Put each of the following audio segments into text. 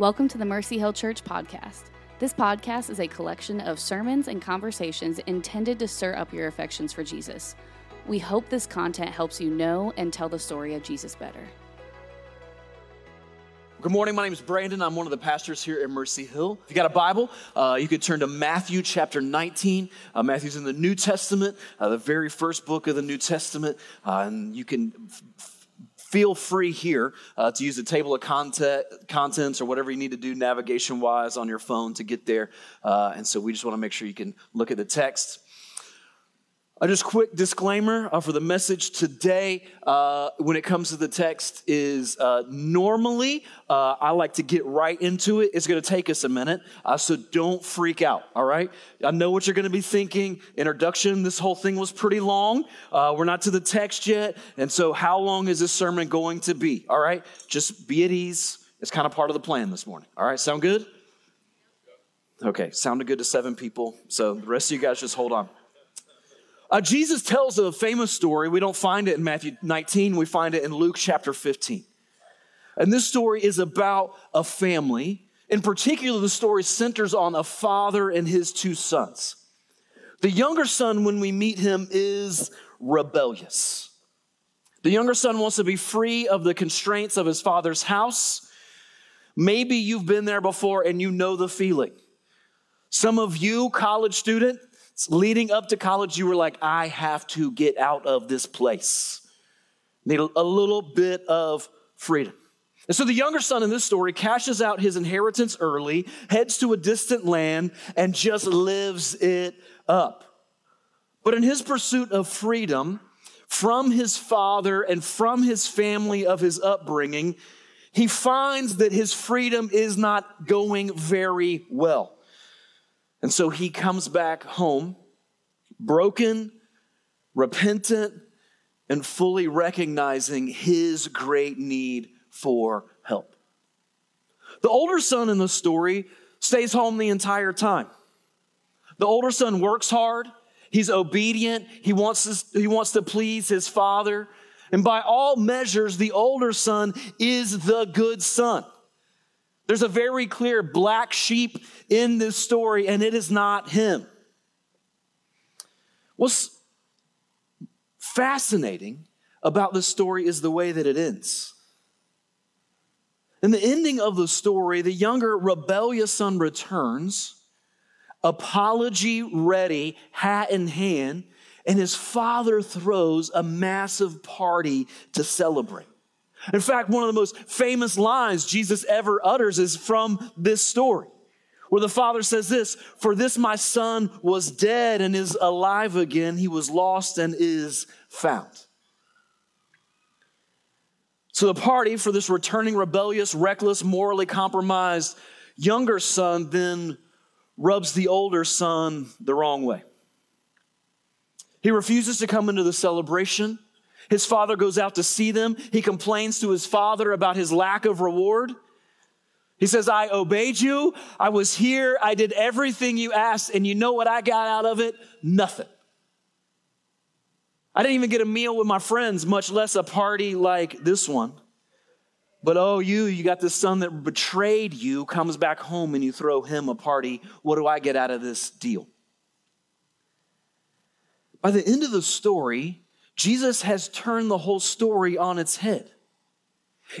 Welcome to the Mercy Hill Church podcast. This podcast is a collection of sermons and conversations intended to stir up your affections for Jesus. We hope this content helps you know and tell the story of Jesus better. Good morning. My name is Brandon. I'm one of the pastors here at Mercy Hill. If you got a Bible, uh, you could turn to Matthew chapter 19. Uh, Matthew's in the New Testament, uh, the very first book of the New Testament. Uh, and you can f- feel free here uh, to use the table of content, contents or whatever you need to do navigation wise on your phone to get there. Uh, and so we just want to make sure you can look at the text. A just quick disclaimer uh, for the message today uh, when it comes to the text is uh, normally uh, I like to get right into it. It's going to take us a minute, uh, so don't freak out, all right? I know what you're going to be thinking. Introduction, this whole thing was pretty long. Uh, we're not to the text yet, and so how long is this sermon going to be, all right? Just be at ease. It's kind of part of the plan this morning, all right? Sound good? Okay, sounded good to seven people, so the rest of you guys just hold on. Uh, Jesus tells a famous story. We don't find it in Matthew 19, we find it in Luke chapter 15. And this story is about a family. In particular, the story centers on a father and his two sons. The younger son, when we meet him, is rebellious. The younger son wants to be free of the constraints of his father's house. Maybe you've been there before and you know the feeling. Some of you, college student, leading up to college, you were like, I have to get out of this place. Need a little bit of freedom. And so the younger son in this story cashes out his inheritance early, heads to a distant land, and just lives it up. But in his pursuit of freedom from his father and from his family of his upbringing, he finds that his freedom is not going very well. And so he comes back home broken, repentant, and fully recognizing his great need for help. The older son in the story stays home the entire time. The older son works hard, he's obedient, he wants to, he wants to please his father. And by all measures, the older son is the good son. There's a very clear black sheep in this story, and it is not him. What's fascinating about this story is the way that it ends. In the ending of the story, the younger rebellious son returns, apology ready, hat in hand, and his father throws a massive party to celebrate. In fact, one of the most famous lines Jesus ever utters is from this story, where the father says this For this my son was dead and is alive again. He was lost and is found. So the party for this returning rebellious, reckless, morally compromised younger son then rubs the older son the wrong way. He refuses to come into the celebration. His father goes out to see them. He complains to his father about his lack of reward. He says, I obeyed you. I was here. I did everything you asked. And you know what I got out of it? Nothing. I didn't even get a meal with my friends, much less a party like this one. But oh, you, you got this son that betrayed you, comes back home and you throw him a party. What do I get out of this deal? By the end of the story, Jesus has turned the whole story on its head.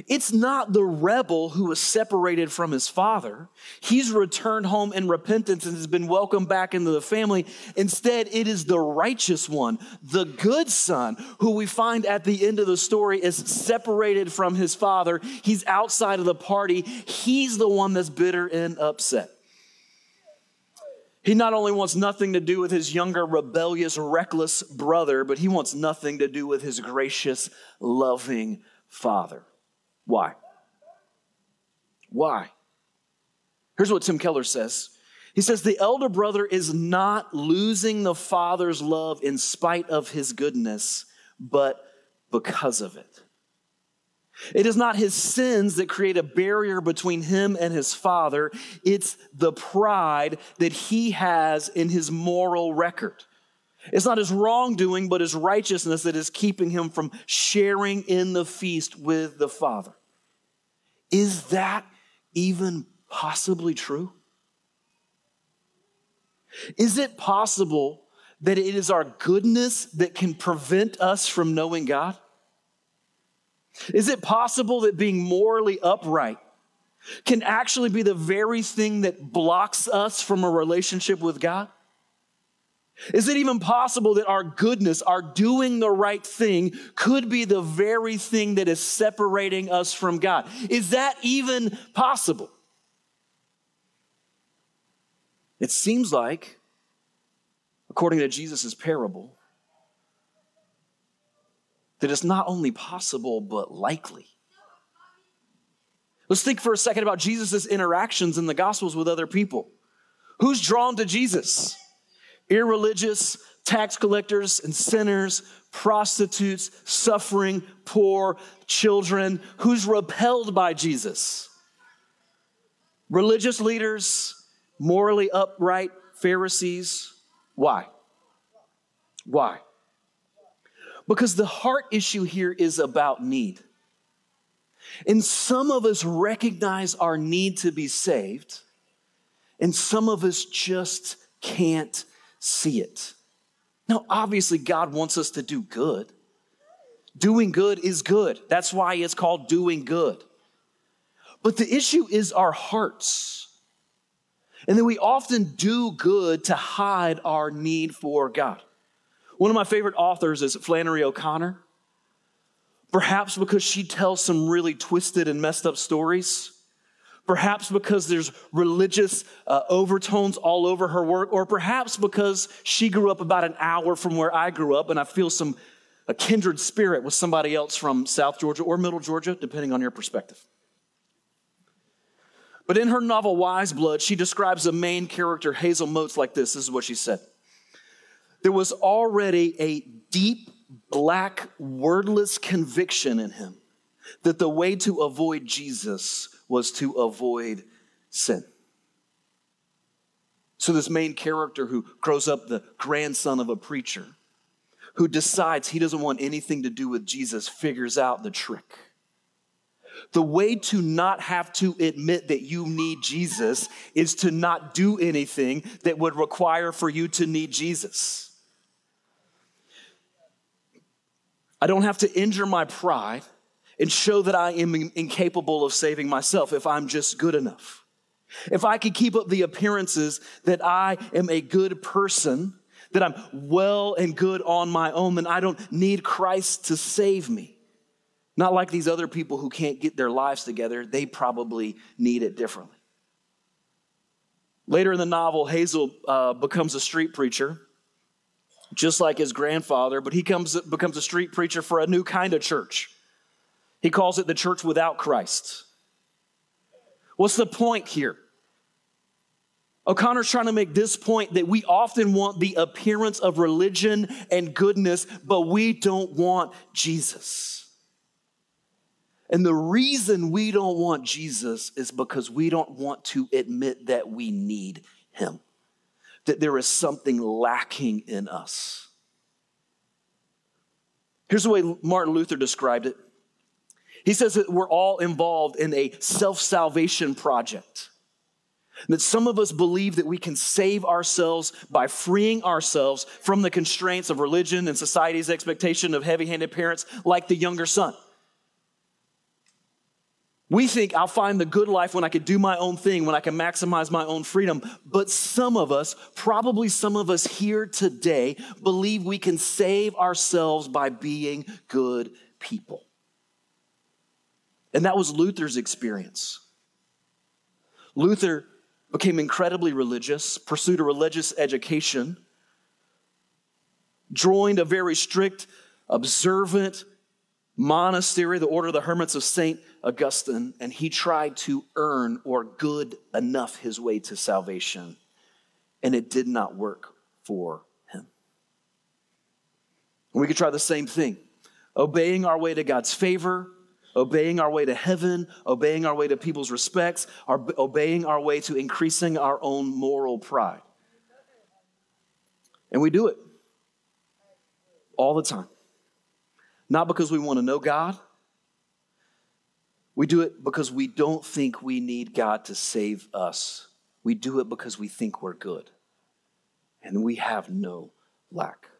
It's not the rebel who was separated from his father. He's returned home in repentance and has been welcomed back into the family. Instead, it is the righteous one, the good son, who we find at the end of the story is separated from his father. He's outside of the party. He's the one that's bitter and upset. He not only wants nothing to do with his younger, rebellious, reckless brother, but he wants nothing to do with his gracious, loving father. Why? Why? Here's what Tim Keller says. He says, The elder brother is not losing the father's love in spite of his goodness, but because of it. It is not his sins that create a barrier between him and his father, it's the pride that he has in his moral record. It's not his wrongdoing, but his righteousness that is keeping him from sharing in the feast with the Father. Is that even possibly true? Is it possible that it is our goodness that can prevent us from knowing God? Is it possible that being morally upright can actually be the very thing that blocks us from a relationship with God? Is it even possible that our goodness, our doing the right thing, could be the very thing that is separating us from God? Is that even possible? It seems like, according to Jesus' parable, that it's not only possible, but likely. Let's think for a second about Jesus' interactions in the Gospels with other people. Who's drawn to Jesus? Irreligious, tax collectors and sinners, prostitutes, suffering, poor, children. Who's repelled by Jesus? Religious leaders, morally upright Pharisees. Why? Why? Because the heart issue here is about need. And some of us recognize our need to be saved, and some of us just can't see it. Now, obviously, God wants us to do good. Doing good is good. That's why it's called doing good. But the issue is our hearts. And then we often do good to hide our need for God. One of my favorite authors is Flannery O'Connor. Perhaps because she tells some really twisted and messed up stories. Perhaps because there's religious uh, overtones all over her work, or perhaps because she grew up about an hour from where I grew up, and I feel some a kindred spirit with somebody else from South Georgia or Middle Georgia, depending on your perspective. But in her novel Wise Blood, she describes the main character, Hazel Motes, like this. This is what she said there was already a deep, black, wordless conviction in him that the way to avoid Jesus was to avoid sin. So, this main character who grows up the grandson of a preacher, who decides he doesn't want anything to do with Jesus, figures out the trick. The way to not have to admit that you need Jesus is to not do anything that would require for you to need Jesus. I don't have to injure my pride and show that I am incapable of saving myself if I'm just good enough. If I can keep up the appearances that I am a good person, that I'm well and good on my own, then I don't need Christ to save me. Not like these other people who can't get their lives together, they probably need it differently. Later in the novel, Hazel uh, becomes a street preacher just like his grandfather, but he comes, becomes a street preacher for a new kind of church. He calls it the church without Christ. What's the point here? O'Connor's trying to make this point that we often want the appearance of religion and goodness, but we don't want Jesus. And the reason we don't want Jesus is because we don't want to admit that we need him that there is something lacking in us. Here's the way Martin Luther described it he says that we're all involved in a self salvation project. That some of us believe that we can save ourselves by freeing ourselves from the constraints of religion and society's expectation of heavy handed parents, like the younger son. We think I'll find the good life when I can do my own thing, when I can maximize my own freedom. But some of us, probably some of us here today, believe we can save ourselves by being good people. And that was Luther's experience. Luther became incredibly religious, pursued a religious education, joined a very strict, observant monastery, the Order of the Hermits of St. Augustine, and he tried to earn or good enough his way to salvation, and it did not work for him. We could try the same thing obeying our way to God's favor, obeying our way to heaven, obeying our way to people's respects, obeying our way to increasing our own moral pride. And we do it all the time. Not because we want to know God, We do it because we don't think we need God to save us. We do it because we think we're good. And we have no lack.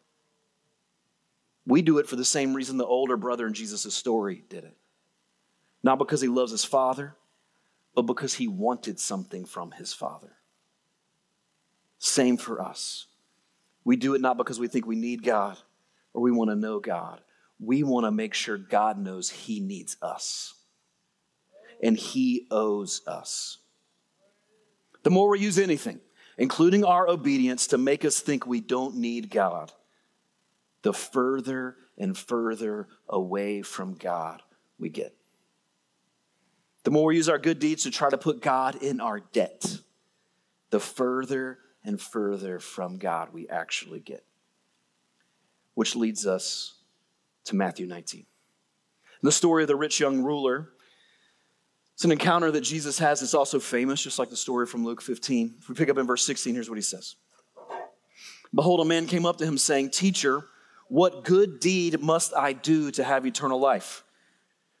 We do it for the same reason the older brother in Jesus' story did it. Not because he loves his father, but because he wanted something from his father. Same for us. We do it not because we think we need God or we want to know God. We want to make sure God knows he needs us and he owes us. The more we use anything, including our obedience, to make us think we don't need God, the further and further away from God we get. The more we use our good deeds to try to put God in our debt, the further and further from God we actually get. Which leads us to Matthew 19. The story of the rich young ruler. It's an encounter that Jesus has. It's also famous, just like the story from Luke 15. If we pick up in verse 16, here's what he says Behold, a man came up to him saying, Teacher, what good deed must I do to have eternal life?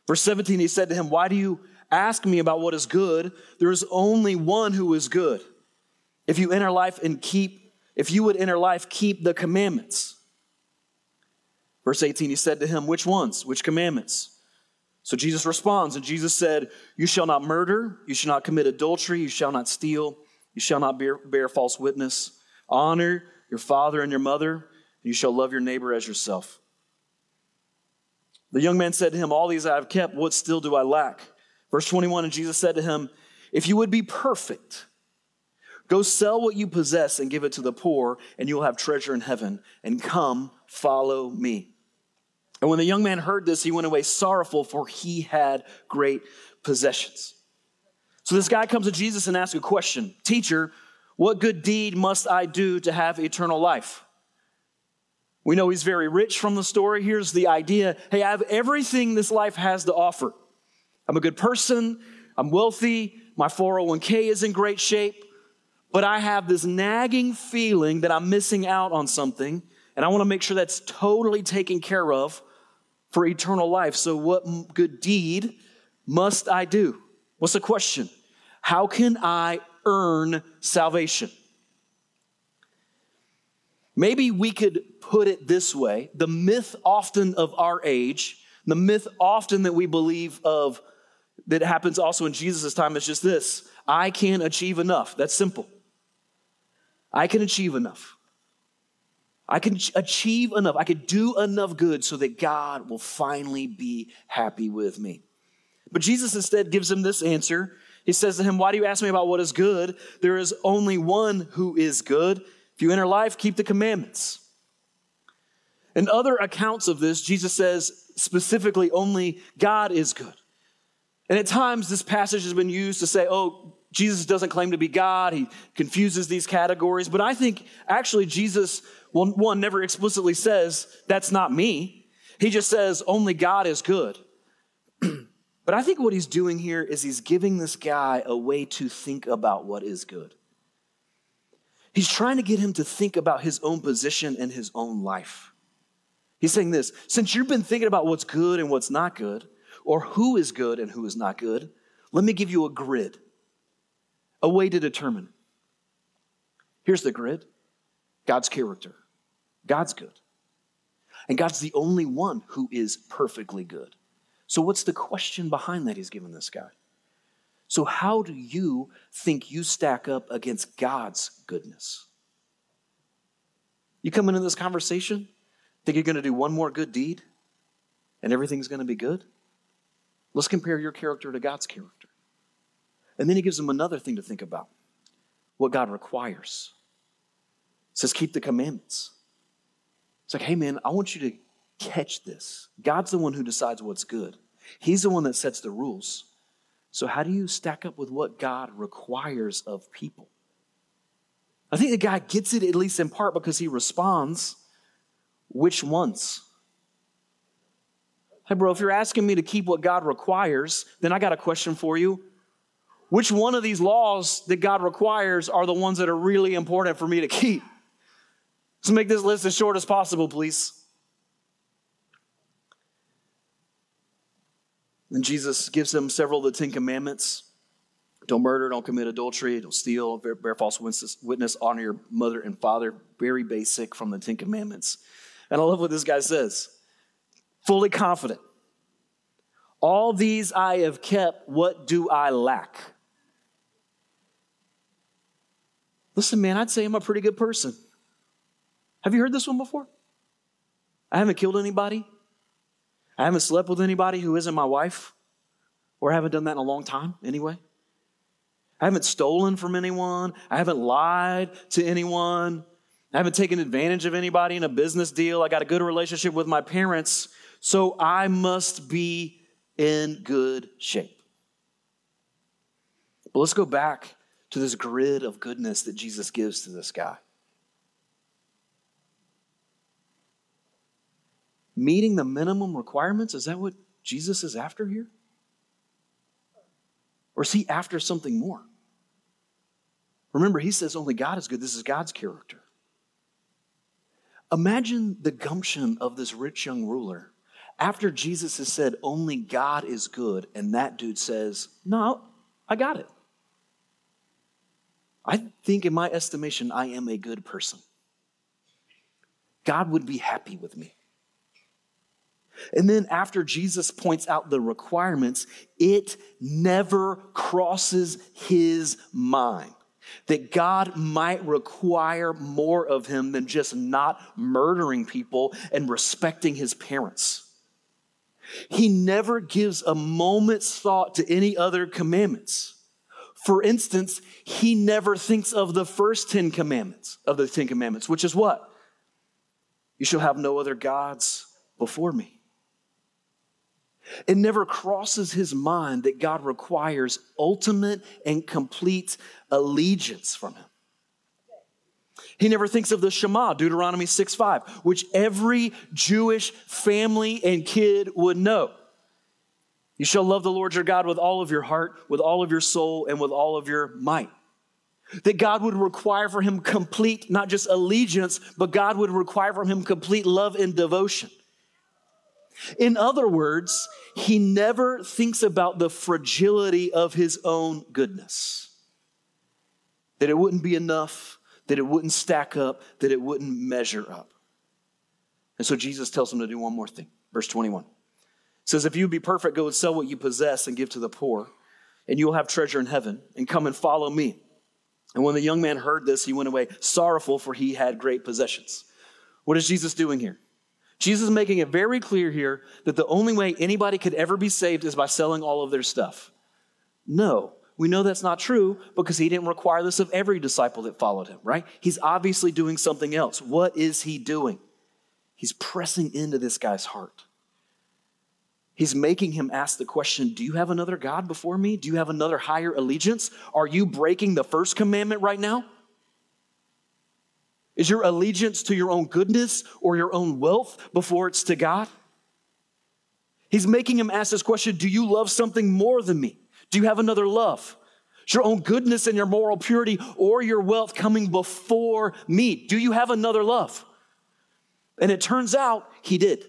Verse 17, he said to him, Why do you ask me about what is good. There is only one who is good. If you enter life and keep, if you would enter life, keep the commandments. Verse 18, he said to him, Which ones? Which commandments? So Jesus responds, and Jesus said, You shall not murder, you shall not commit adultery, you shall not steal, you shall not bear, bear false witness. Honor your father and your mother, and you shall love your neighbor as yourself. The young man said to him, All these I have kept, what still do I lack? Verse 21 And Jesus said to him, If you would be perfect, go sell what you possess and give it to the poor, and you will have treasure in heaven. And come, follow me. And when the young man heard this, he went away sorrowful, for he had great possessions. So this guy comes to Jesus and asks a question Teacher, what good deed must I do to have eternal life? We know he's very rich from the story. Here's the idea hey, I have everything this life has to offer. I'm a good person. I'm wealthy. My 401k is in great shape. But I have this nagging feeling that I'm missing out on something. And I want to make sure that's totally taken care of for eternal life. So, what good deed must I do? What's the question? How can I earn salvation? Maybe we could put it this way the myth often of our age, the myth often that we believe of that happens also in Jesus' time is just this I can't achieve enough. That's simple. I can achieve enough. I can achieve enough. I can do enough good so that God will finally be happy with me. But Jesus instead gives him this answer. He says to him, Why do you ask me about what is good? There is only one who is good. If you enter life, keep the commandments. In other accounts of this, Jesus says specifically only God is good. And at times, this passage has been used to say, oh, Jesus doesn't claim to be God. He confuses these categories. But I think actually Jesus, well, one, never explicitly says, that's not me. He just says, only God is good. but I think what he's doing here is he's giving this guy a way to think about what is good. He's trying to get him to think about his own position and his own life. He's saying this since you've been thinking about what's good and what's not good, or who is good and who is not good, let me give you a grid, a way to determine. Here's the grid God's character. God's good. And God's the only one who is perfectly good. So, what's the question behind that he's given this guy? So, how do you think you stack up against God's goodness? You come into this conversation, think you're going to do one more good deed and everything's going to be good? Let's compare your character to God's character. And then he gives them another thing to think about what God requires. He says, keep the commandments. It's like, hey, man, I want you to catch this. God's the one who decides what's good, He's the one that sets the rules. So, how do you stack up with what God requires of people? I think the guy gets it at least in part because he responds, which ones? Hey, bro, if you're asking me to keep what God requires, then I got a question for you. Which one of these laws that God requires are the ones that are really important for me to keep? Let's make this list as short as possible, please. And Jesus gives him several of the Ten Commandments. Don't murder, don't commit adultery, don't steal, bear, false witness, honor your mother and father. Very basic from the Ten Commandments. And I love what this guy says. Fully confident. All these I have kept, what do I lack? Listen, man, I'd say I'm a pretty good person. Have you heard this one before? I haven't killed anybody. I haven't slept with anybody who isn't my wife, or I haven't done that in a long time anyway. I haven't stolen from anyone. I haven't lied to anyone. I haven't taken advantage of anybody in a business deal. I got a good relationship with my parents, so I must be in good shape. But let's go back to this grid of goodness that Jesus gives to this guy. Meeting the minimum requirements, is that what Jesus is after here? Or is he after something more? Remember, he says only God is good. This is God's character. Imagine the gumption of this rich young ruler after Jesus has said only God is good, and that dude says, No, I got it. I think, in my estimation, I am a good person. God would be happy with me. And then, after Jesus points out the requirements, it never crosses his mind that God might require more of him than just not murdering people and respecting his parents. He never gives a moment's thought to any other commandments. For instance, he never thinks of the first 10 commandments of the 10 commandments, which is what? You shall have no other gods before me. It never crosses his mind that God requires ultimate and complete allegiance from him. He never thinks of the Shema, Deuteronomy 6 5, which every Jewish family and kid would know. You shall love the Lord your God with all of your heart, with all of your soul, and with all of your might. That God would require for him complete, not just allegiance, but God would require from him complete love and devotion. In other words, he never thinks about the fragility of his own goodness. That it wouldn't be enough, that it wouldn't stack up, that it wouldn't measure up. And so Jesus tells him to do one more thing. Verse 21 says, If you be perfect, go and sell what you possess and give to the poor, and you will have treasure in heaven, and come and follow me. And when the young man heard this, he went away sorrowful, for he had great possessions. What is Jesus doing here? Jesus is making it very clear here that the only way anybody could ever be saved is by selling all of their stuff. No, we know that's not true because he didn't require this of every disciple that followed him, right? He's obviously doing something else. What is he doing? He's pressing into this guy's heart. He's making him ask the question Do you have another God before me? Do you have another higher allegiance? Are you breaking the first commandment right now? Is your allegiance to your own goodness or your own wealth before it's to God? He's making him ask this question Do you love something more than me? Do you have another love? Is your own goodness and your moral purity or your wealth coming before me? Do you have another love? And it turns out he did.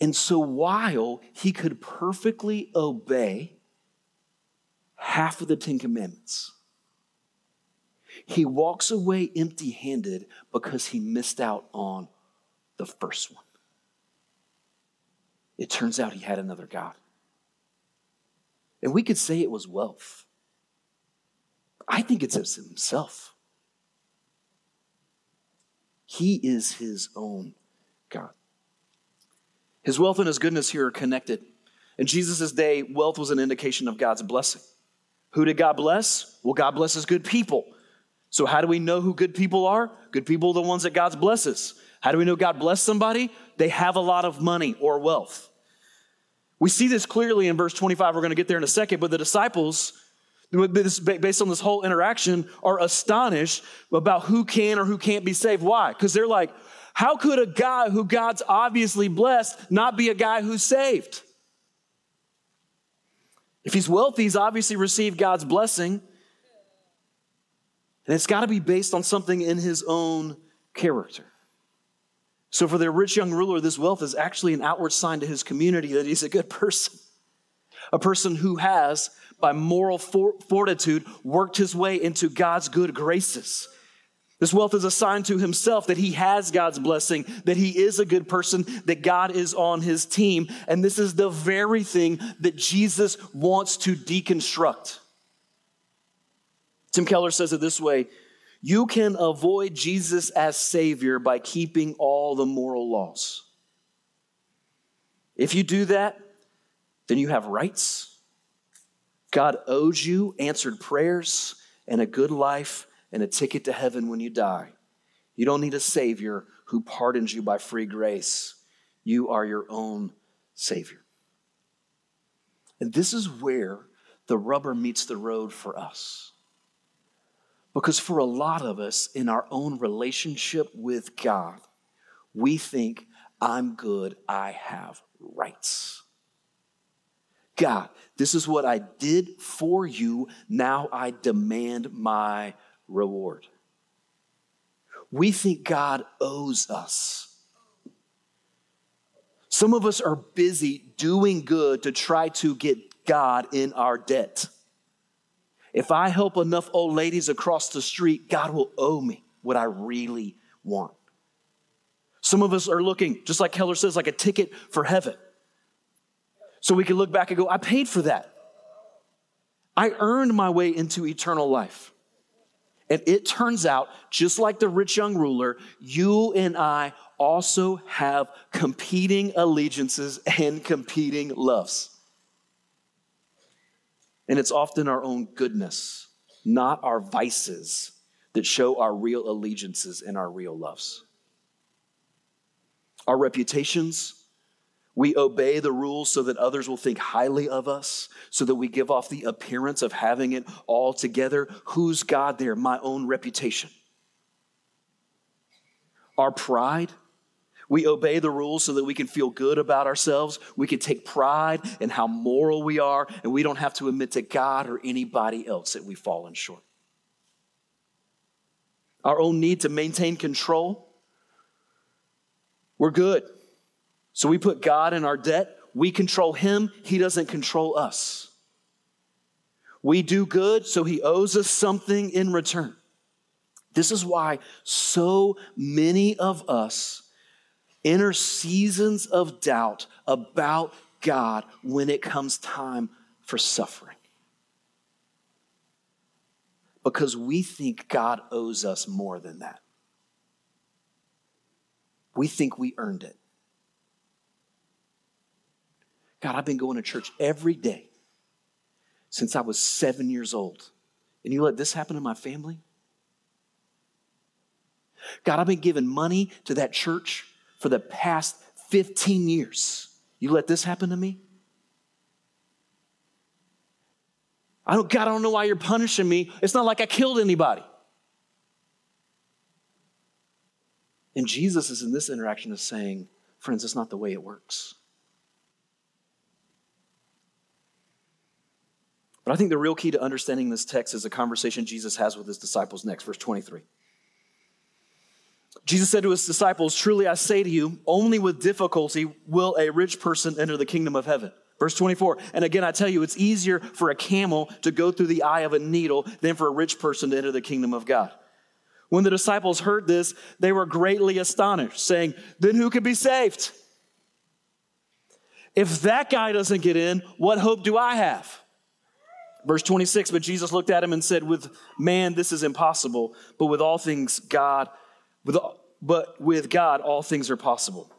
And so while he could perfectly obey half of the Ten Commandments, he walks away empty handed because he missed out on the first one. It turns out he had another God. And we could say it was wealth. I think it's himself. He is his own God. His wealth and his goodness here are connected. In Jesus' day, wealth was an indication of God's blessing. Who did God bless? Well, God blesses good people. So, how do we know who good people are? Good people are the ones that God blesses. How do we know God bless somebody? They have a lot of money or wealth. We see this clearly in verse 25. We're going to get there in a second, but the disciples, based on this whole interaction, are astonished about who can or who can't be saved. Why? Because they're like, how could a guy who God's obviously blessed not be a guy who's saved? If he's wealthy, he's obviously received God's blessing. And it's got to be based on something in his own character. So, for the rich young ruler, this wealth is actually an outward sign to his community that he's a good person, a person who has, by moral fortitude, worked his way into God's good graces. This wealth is a sign to himself that he has God's blessing, that he is a good person, that God is on his team. And this is the very thing that Jesus wants to deconstruct. Tim Keller says it this way You can avoid Jesus as Savior by keeping all the moral laws. If you do that, then you have rights. God owes you answered prayers and a good life and a ticket to heaven when you die. You don't need a Savior who pardons you by free grace. You are your own Savior. And this is where the rubber meets the road for us. Because for a lot of us in our own relationship with God, we think, I'm good, I have rights. God, this is what I did for you, now I demand my reward. We think God owes us. Some of us are busy doing good to try to get God in our debt. If I help enough old ladies across the street, God will owe me what I really want. Some of us are looking, just like Keller says, like a ticket for heaven. So we can look back and go, I paid for that. I earned my way into eternal life. And it turns out, just like the rich young ruler, you and I also have competing allegiances and competing loves. And it's often our own goodness, not our vices, that show our real allegiances and our real loves. Our reputations, we obey the rules so that others will think highly of us, so that we give off the appearance of having it all together. Who's God there? My own reputation. Our pride, we obey the rules so that we can feel good about ourselves. We can take pride in how moral we are, and we don't have to admit to God or anybody else that we've fallen short. Our own need to maintain control. We're good. So we put God in our debt. We control Him, He doesn't control us. We do good, so He owes us something in return. This is why so many of us enter seasons of doubt about God when it comes time for suffering. Because we think God owes us more than that. We think we earned it. God, I've been going to church every day since I was seven years old. And you let this happen to my family? God, I've been giving money to that church for the past 15 years. You let this happen to me? I don't, God, I don't know why you're punishing me. It's not like I killed anybody. And Jesus is in this interaction of saying, friends, it's not the way it works. But I think the real key to understanding this text is the conversation Jesus has with his disciples next, verse 23. Jesus said to his disciples, Truly I say to you, only with difficulty will a rich person enter the kingdom of heaven. Verse 24, and again I tell you, it's easier for a camel to go through the eye of a needle than for a rich person to enter the kingdom of God. When the disciples heard this, they were greatly astonished, saying, Then who can be saved? If that guy doesn't get in, what hope do I have? Verse 26, but Jesus looked at him and said, With man, this is impossible, but with all things, God, but with God, all things are possible.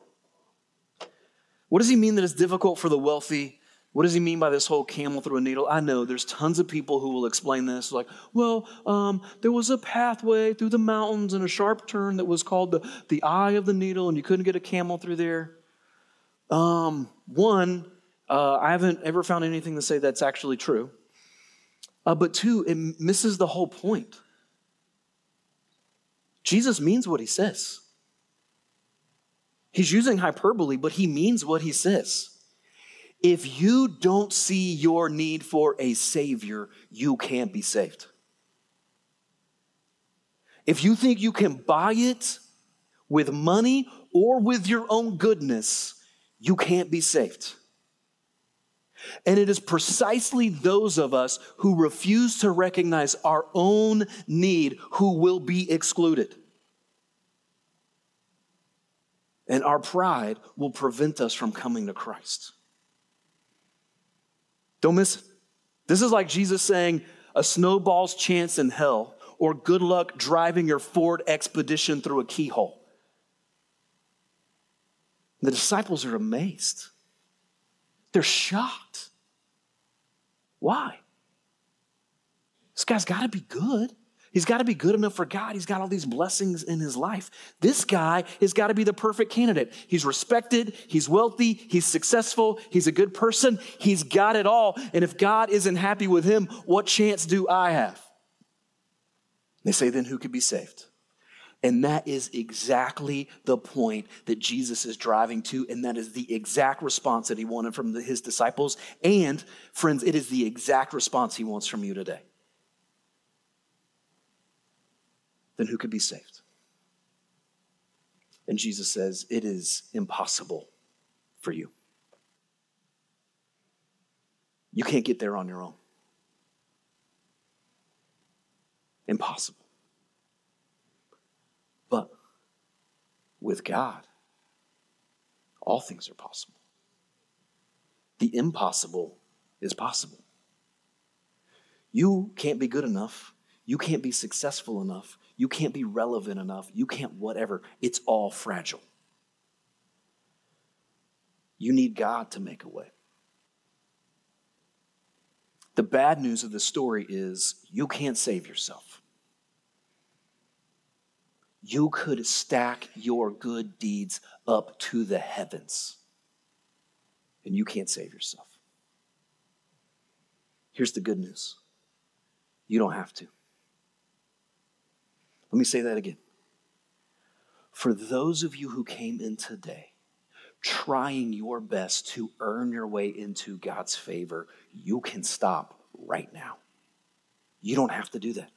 What does he mean that it's difficult for the wealthy? What does he mean by this whole camel through a needle? I know there's tons of people who will explain this like, well, um, there was a pathway through the mountains and a sharp turn that was called the, the eye of the needle, and you couldn't get a camel through there. Um, one, uh, I haven't ever found anything to say that's actually true. Uh, but two, it misses the whole point. Jesus means what he says. He's using hyperbole, but he means what he says. If you don't see your need for a Savior, you can't be saved. If you think you can buy it with money or with your own goodness, you can't be saved. And it is precisely those of us who refuse to recognize our own need who will be excluded. And our pride will prevent us from coming to Christ. Don't miss it. This is like Jesus saying, a snowball's chance in hell, or good luck driving your Ford expedition through a keyhole. The disciples are amazed. They're shocked. Why? This guy's got to be good. He's got to be good enough for God. He's got all these blessings in his life. This guy has got to be the perfect candidate. He's respected, he's wealthy, he's successful, he's a good person, he's got it all. And if God isn't happy with him, what chance do I have? They say, then who could be saved? And that is exactly the point that Jesus is driving to. And that is the exact response that he wanted from the, his disciples. And, friends, it is the exact response he wants from you today. Then who could be saved? And Jesus says, It is impossible for you. You can't get there on your own. Impossible. But with God, all things are possible. The impossible is possible. You can't be good enough. You can't be successful enough. You can't be relevant enough. You can't whatever. It's all fragile. You need God to make a way. The bad news of the story is you can't save yourself you could stack your good deeds up to the heavens, and you can't save yourself. Here's the good news you don't have to. Let me say that again. For those of you who came in today, trying your best to earn your way into God's favor, you can stop right now. You don't have to do that.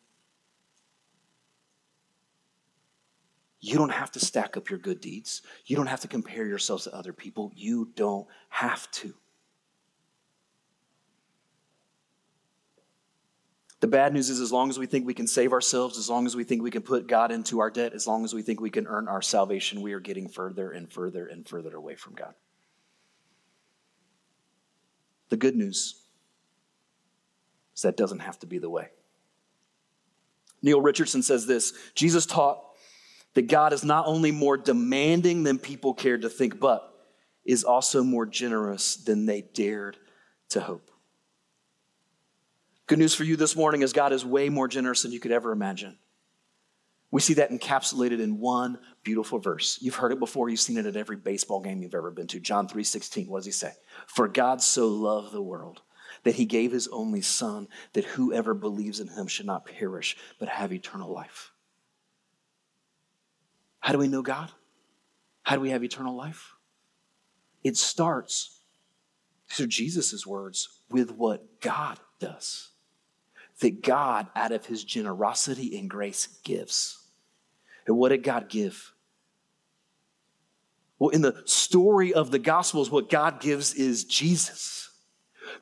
You don't have to stack up your good deeds. You don't have to compare yourselves to other people. You don't have to. The bad news is, as long as we think we can save ourselves, as long as we think we can put God into our debt, as long as we think we can earn our salvation, we are getting further and further and further away from God. The good news is that doesn't have to be the way. Neil Richardson says this Jesus taught that God is not only more demanding than people cared to think, but is also more generous than they dared to hope. Good news for you this morning is God is way more generous than you could ever imagine. We see that encapsulated in one beautiful verse. You've heard it before, you've seen it at every baseball game you've ever been to. John 3:16. What does he say? For God so loved the world that he gave his only son that whoever believes in him should not perish but have eternal life. How do we know God? How do we have eternal life? It starts, are Jesus' words, with what God does. That God, out of his generosity and grace, gives. And what did God give? Well, in the story of the Gospels, what God gives is Jesus.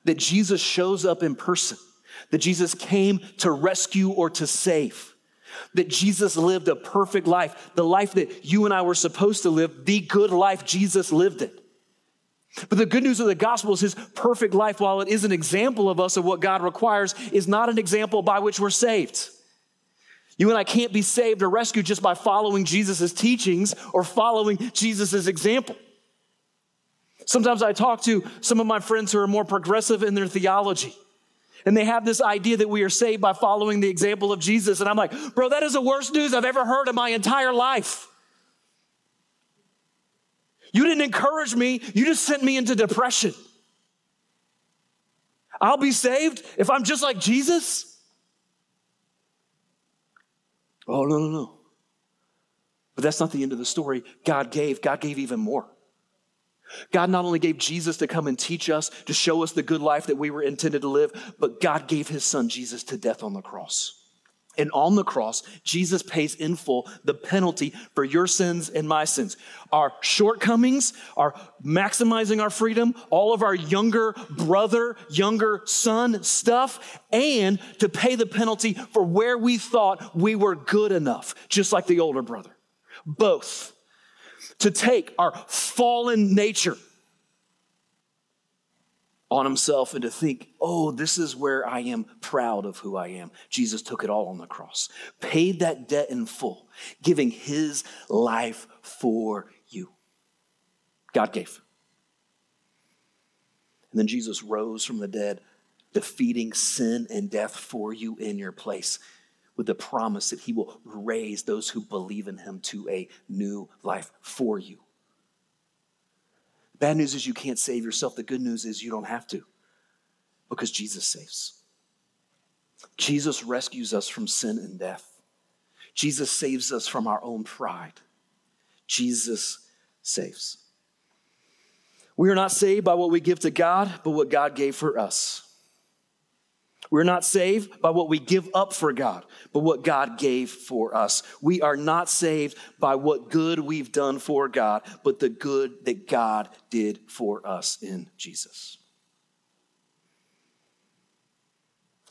That Jesus shows up in person, that Jesus came to rescue or to save that Jesus lived a perfect life, the life that you and I were supposed to live, the good life Jesus lived it. But the good news of the gospel is his perfect life, while it is an example of us of what God requires, is not an example by which we're saved. You and I can't be saved or rescued just by following Jesus' teachings or following Jesus' example. Sometimes I talk to some of my friends who are more progressive in their theology. And they have this idea that we are saved by following the example of Jesus. And I'm like, bro, that is the worst news I've ever heard in my entire life. You didn't encourage me, you just sent me into depression. I'll be saved if I'm just like Jesus? Oh, no, no, no. But that's not the end of the story. God gave, God gave even more. God not only gave Jesus to come and teach us, to show us the good life that we were intended to live, but God gave his son Jesus to death on the cross. And on the cross, Jesus pays in full the penalty for your sins and my sins. Our shortcomings, our maximizing our freedom, all of our younger brother, younger son stuff, and to pay the penalty for where we thought we were good enough, just like the older brother. Both. To take our fallen nature on himself and to think, oh, this is where I am proud of who I am. Jesus took it all on the cross, paid that debt in full, giving his life for you. God gave. And then Jesus rose from the dead, defeating sin and death for you in your place with the promise that he will raise those who believe in him to a new life for you. Bad news is you can't save yourself. The good news is you don't have to because Jesus saves. Jesus rescues us from sin and death. Jesus saves us from our own pride. Jesus saves. We are not saved by what we give to God, but what God gave for us. We're not saved by what we give up for God, but what God gave for us. We are not saved by what good we've done for God, but the good that God did for us in Jesus.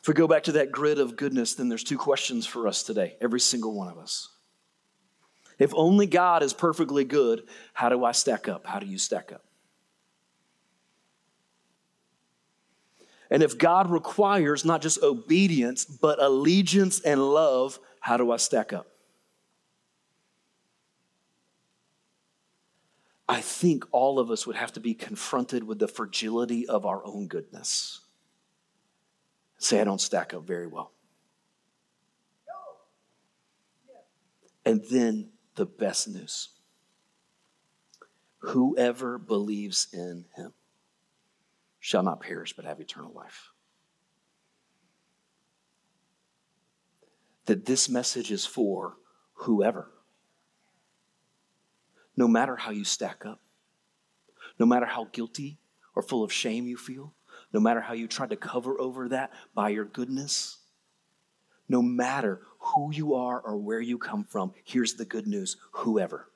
If we go back to that grid of goodness, then there's two questions for us today, every single one of us. If only God is perfectly good, how do I stack up? How do you stack up? And if God requires not just obedience, but allegiance and love, how do I stack up? I think all of us would have to be confronted with the fragility of our own goodness. Say, I don't stack up very well. And then the best news whoever believes in him shall not perish but have eternal life. That this message is for whoever. No matter how you stack up, no matter how guilty or full of shame you feel, no matter how you try to cover over that by your goodness, no matter who you are or where you come from, here's the good news whoever.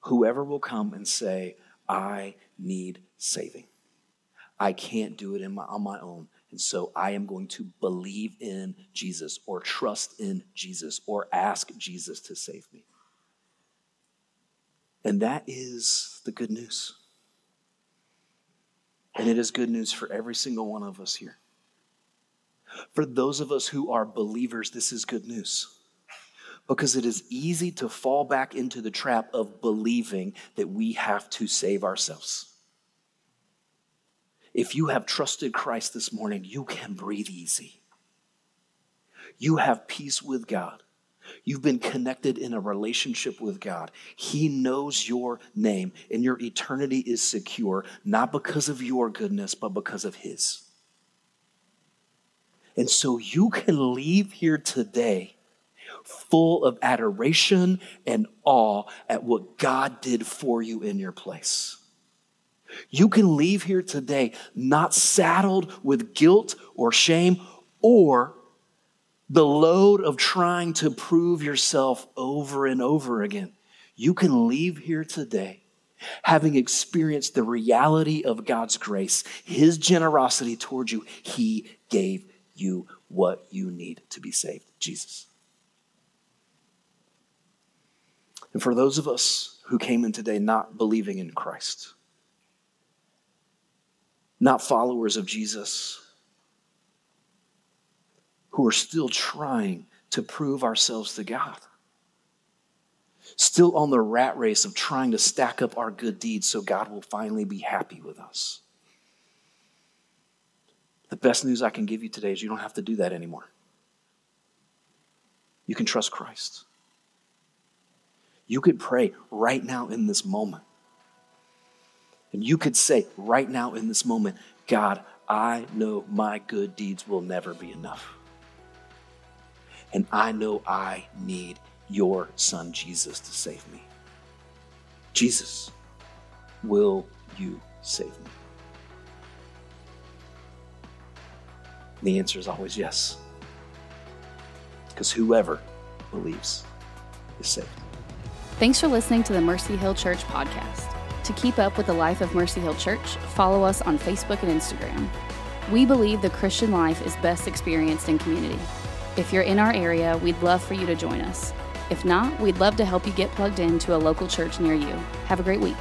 Whoever will come and say, I need saving. I can't do it my, on my own. And so I am going to believe in Jesus or trust in Jesus or ask Jesus to save me. And that is the good news. And it is good news for every single one of us here. For those of us who are believers, this is good news because it is easy to fall back into the trap of believing that we have to save ourselves. If you have trusted Christ this morning, you can breathe easy. You have peace with God. You've been connected in a relationship with God. He knows your name, and your eternity is secure, not because of your goodness, but because of His. And so you can leave here today full of adoration and awe at what God did for you in your place. You can leave here today not saddled with guilt or shame or the load of trying to prove yourself over and over again. You can leave here today having experienced the reality of God's grace, His generosity towards you. He gave you what you need to be saved Jesus. And for those of us who came in today not believing in Christ, not followers of Jesus, who are still trying to prove ourselves to God, still on the rat race of trying to stack up our good deeds so God will finally be happy with us. The best news I can give you today is you don't have to do that anymore. You can trust Christ. You could pray right now in this moment. And you could say right now in this moment, God, I know my good deeds will never be enough. And I know I need your son Jesus to save me. Jesus, will you save me? And the answer is always yes. because whoever believes is saved. Thanks for listening to the Mercy Hill Church podcast. To keep up with the life of Mercy Hill Church, follow us on Facebook and Instagram. We believe the Christian life is best experienced in community. If you're in our area, we'd love for you to join us. If not, we'd love to help you get plugged into a local church near you. Have a great week.